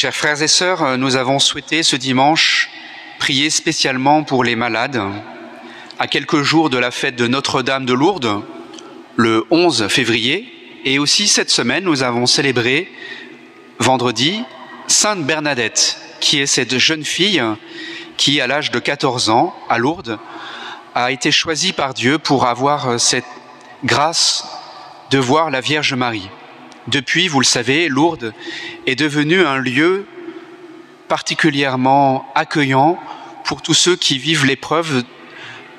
Chers frères et sœurs, nous avons souhaité ce dimanche prier spécialement pour les malades. À quelques jours de la fête de Notre-Dame de Lourdes, le 11 février, et aussi cette semaine, nous avons célébré vendredi Sainte Bernadette, qui est cette jeune fille qui, à l'âge de 14 ans, à Lourdes, a été choisie par Dieu pour avoir cette grâce de voir la Vierge Marie. Depuis, vous le savez, Lourdes est devenu un lieu particulièrement accueillant pour tous ceux qui vivent l'épreuve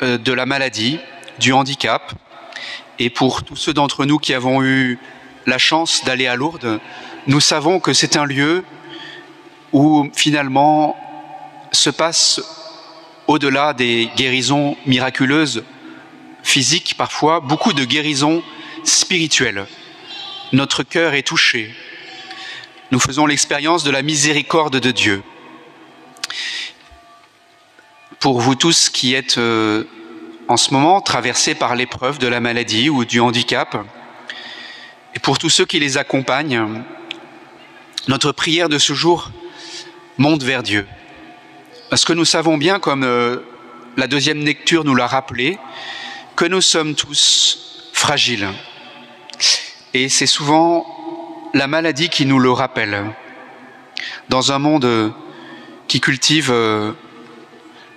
euh, de la maladie, du handicap, et pour tous ceux d'entre nous qui avons eu la chance d'aller à Lourdes, nous savons que c'est un lieu où finalement se passe au-delà des guérisons miraculeuses physiques parfois, beaucoup de guérisons spirituelles. Notre cœur est touché. Nous faisons l'expérience de la miséricorde de Dieu. Pour vous tous qui êtes euh, en ce moment traversés par l'épreuve de la maladie ou du handicap, et pour tous ceux qui les accompagnent, notre prière de ce jour monte vers Dieu. Parce que nous savons bien, comme euh, la deuxième lecture nous l'a rappelé, que nous sommes tous fragiles. Et c'est souvent la maladie qui nous le rappelle. Dans un monde qui cultive euh,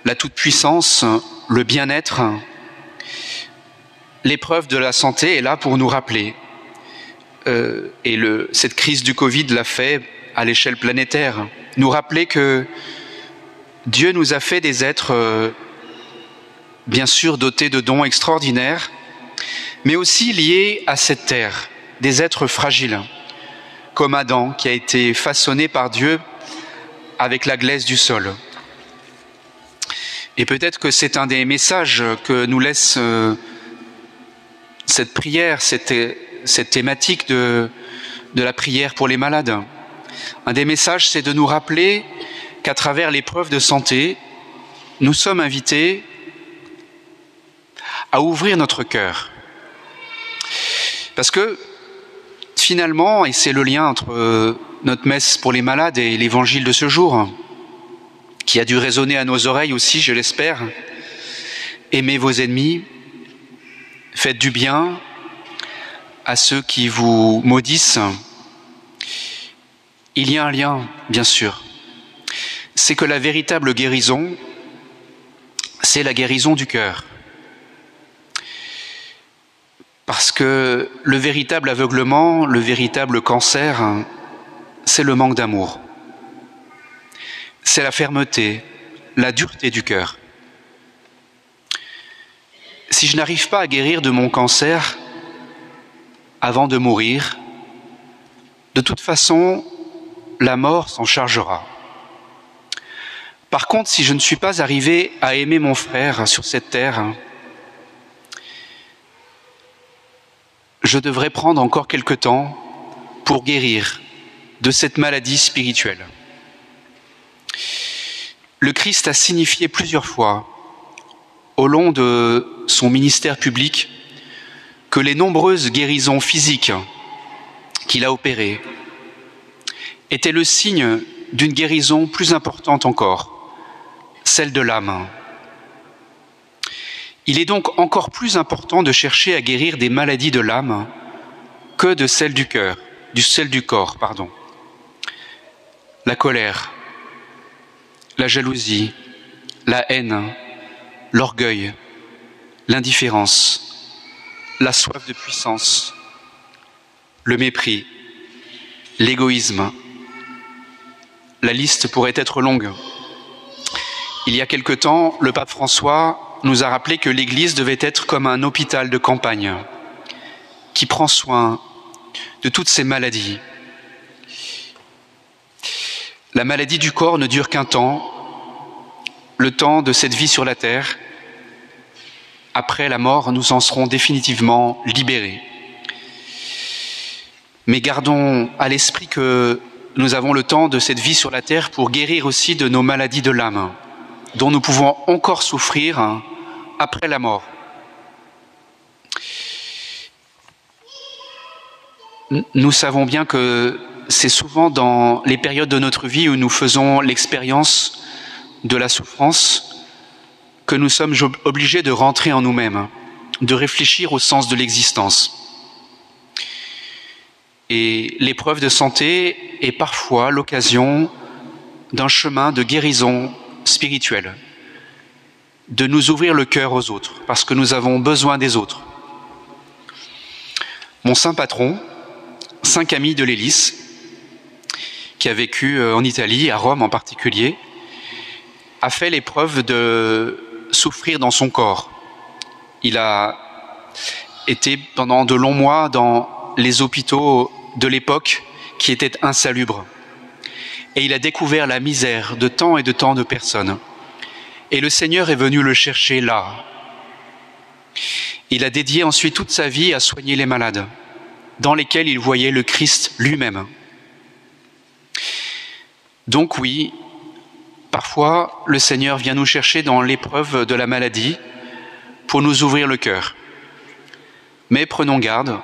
la toute-puissance, le bien-être, l'épreuve de la santé est là pour nous rappeler. Euh, et cette crise du Covid l'a fait à l'échelle planétaire, nous rappeler que Dieu nous a fait des êtres, euh, bien sûr, dotés de dons extraordinaires, mais aussi liés à cette terre, des êtres fragiles, comme Adam, qui a été façonné par Dieu avec la glaise du sol. Et peut-être que c'est un des messages que nous laisse euh, cette prière, cette, cette thématique de, de la prière pour les malades. Un des messages, c'est de nous rappeler qu'à travers l'épreuve de santé, nous sommes invités à ouvrir notre cœur. Parce que finalement, et c'est le lien entre euh, notre messe pour les malades et l'évangile de ce jour, qui a dû résonner à nos oreilles aussi, je l'espère, aimez vos ennemis, faites du bien à ceux qui vous maudissent. Il y a un lien, bien sûr, c'est que la véritable guérison, c'est la guérison du cœur. Parce que le véritable aveuglement, le véritable cancer, c'est le manque d'amour. C'est la fermeté, la dureté du cœur. Si je n'arrive pas à guérir de mon cancer avant de mourir, de toute façon, la mort s'en chargera. Par contre, si je ne suis pas arrivé à aimer mon frère sur cette terre, je devrais prendre encore quelque temps pour guérir de cette maladie spirituelle. Le Christ a signifié plusieurs fois, au long de son ministère public, que les nombreuses guérisons physiques qu'il a opérées étaient le signe d'une guérison plus importante encore, celle de l'âme. Il est donc encore plus important de chercher à guérir des maladies de l'âme que de celles du cœur, du celle du corps, pardon. La colère, la jalousie, la haine, l'orgueil, l'indifférence, la soif de puissance, le mépris, l'égoïsme. La liste pourrait être longue. Il y a quelque temps, le pape François nous a rappelé que l'Église devait être comme un hôpital de campagne qui prend soin de toutes ces maladies. La maladie du corps ne dure qu'un temps, le temps de cette vie sur la terre. Après la mort, nous en serons définitivement libérés. Mais gardons à l'esprit que nous avons le temps de cette vie sur la terre pour guérir aussi de nos maladies de l'âme dont nous pouvons encore souffrir hein, après la mort. Nous savons bien que c'est souvent dans les périodes de notre vie où nous faisons l'expérience de la souffrance que nous sommes obligés de rentrer en nous-mêmes, de réfléchir au sens de l'existence. Et l'épreuve de santé est parfois l'occasion d'un chemin de guérison spirituelle, de nous ouvrir le cœur aux autres, parce que nous avons besoin des autres. Mon saint patron, Saint Camille de l'Hélice, qui a vécu euh, en Italie, à Rome en particulier, a fait l'épreuve de souffrir dans son corps. Il a été pendant de longs mois dans les hôpitaux de l'époque qui étaient insalubres. Et il a découvert la misère de tant et de tant de personnes. Et le Seigneur est venu le chercher là. Il a dédié ensuite toute sa vie à soigner les malades, dans lesquels il voyait le Christ lui-même. Donc oui, parfois le Seigneur vient nous chercher dans l'épreuve de la maladie pour nous ouvrir le cœur. Mais prenons garde,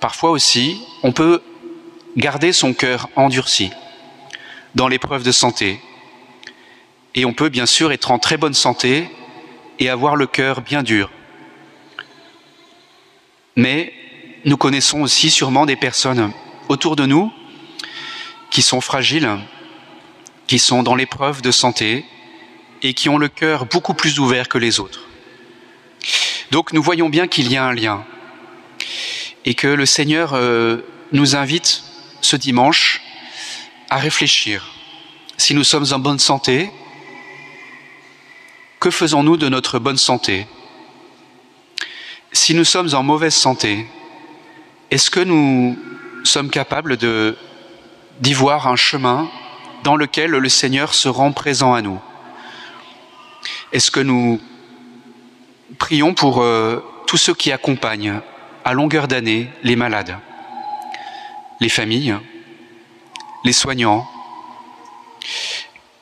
parfois aussi, on peut garder son cœur endurci dans l'épreuve de santé. Et on peut bien sûr être en très bonne santé et avoir le cœur bien dur. Mais nous connaissons aussi sûrement des personnes autour de nous qui sont fragiles, qui sont dans l'épreuve de santé et qui ont le cœur beaucoup plus ouvert que les autres. Donc nous voyons bien qu'il y a un lien et que le Seigneur euh, nous invite ce dimanche à réfléchir. Si nous sommes en bonne santé, que faisons-nous de notre bonne santé? Si nous sommes en mauvaise santé, est-ce que nous sommes capables d'y voir un chemin dans lequel le Seigneur se rend présent à nous? Est-ce que nous prions pour euh, tous ceux qui accompagnent à longueur d'année les malades, les familles, les soignants.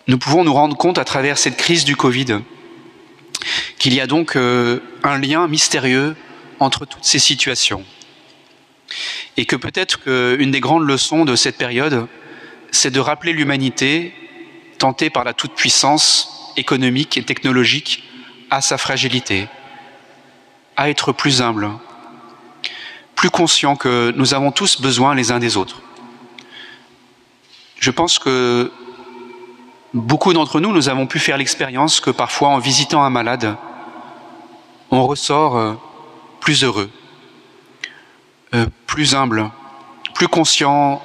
Nous pouvons nous rendre compte à travers cette crise du Covid qu'il y a donc euh, un lien mystérieux entre toutes ces situations. Et que peut-être qu'une des grandes leçons de cette période, c'est de rappeler l'humanité, tentée par la toute-puissance économique et technologique, à sa fragilité, à être plus humble, plus conscients que nous avons tous besoin les uns des autres. Je pense que beaucoup d'entre nous, nous avons pu faire l'expérience que parfois, en visitant un malade, on ressort euh, plus heureux, euh, plus humble, plus conscient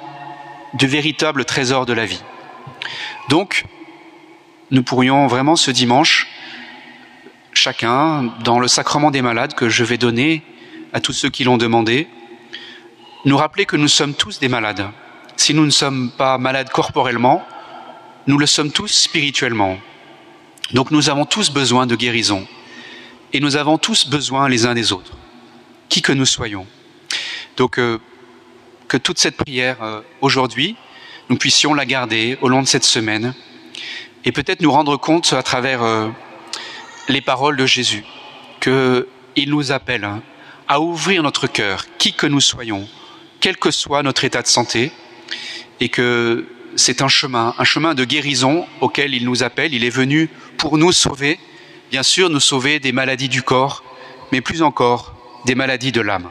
du véritable trésor de la vie. Donc, nous pourrions vraiment ce dimanche, chacun, dans le sacrement des malades que je vais donner à tous ceux qui l'ont demandé, nous rappeler que nous sommes tous des malades. Si nous ne sommes pas malades corporellement, nous le sommes tous spirituellement. Donc nous avons tous besoin de guérison. Et nous avons tous besoin les uns des autres, qui que nous soyons. Donc euh, que toute cette prière euh, aujourd'hui, nous puissions la garder au long de cette semaine et peut-être nous rendre compte à travers euh, les paroles de Jésus qu'il nous appelle hein, à ouvrir notre cœur, qui que nous soyons, quel que soit notre état de santé, et que c'est un chemin, un chemin de guérison auquel il nous appelle. Il est venu pour nous sauver, bien sûr nous sauver des maladies du corps, mais plus encore des maladies de l'âme.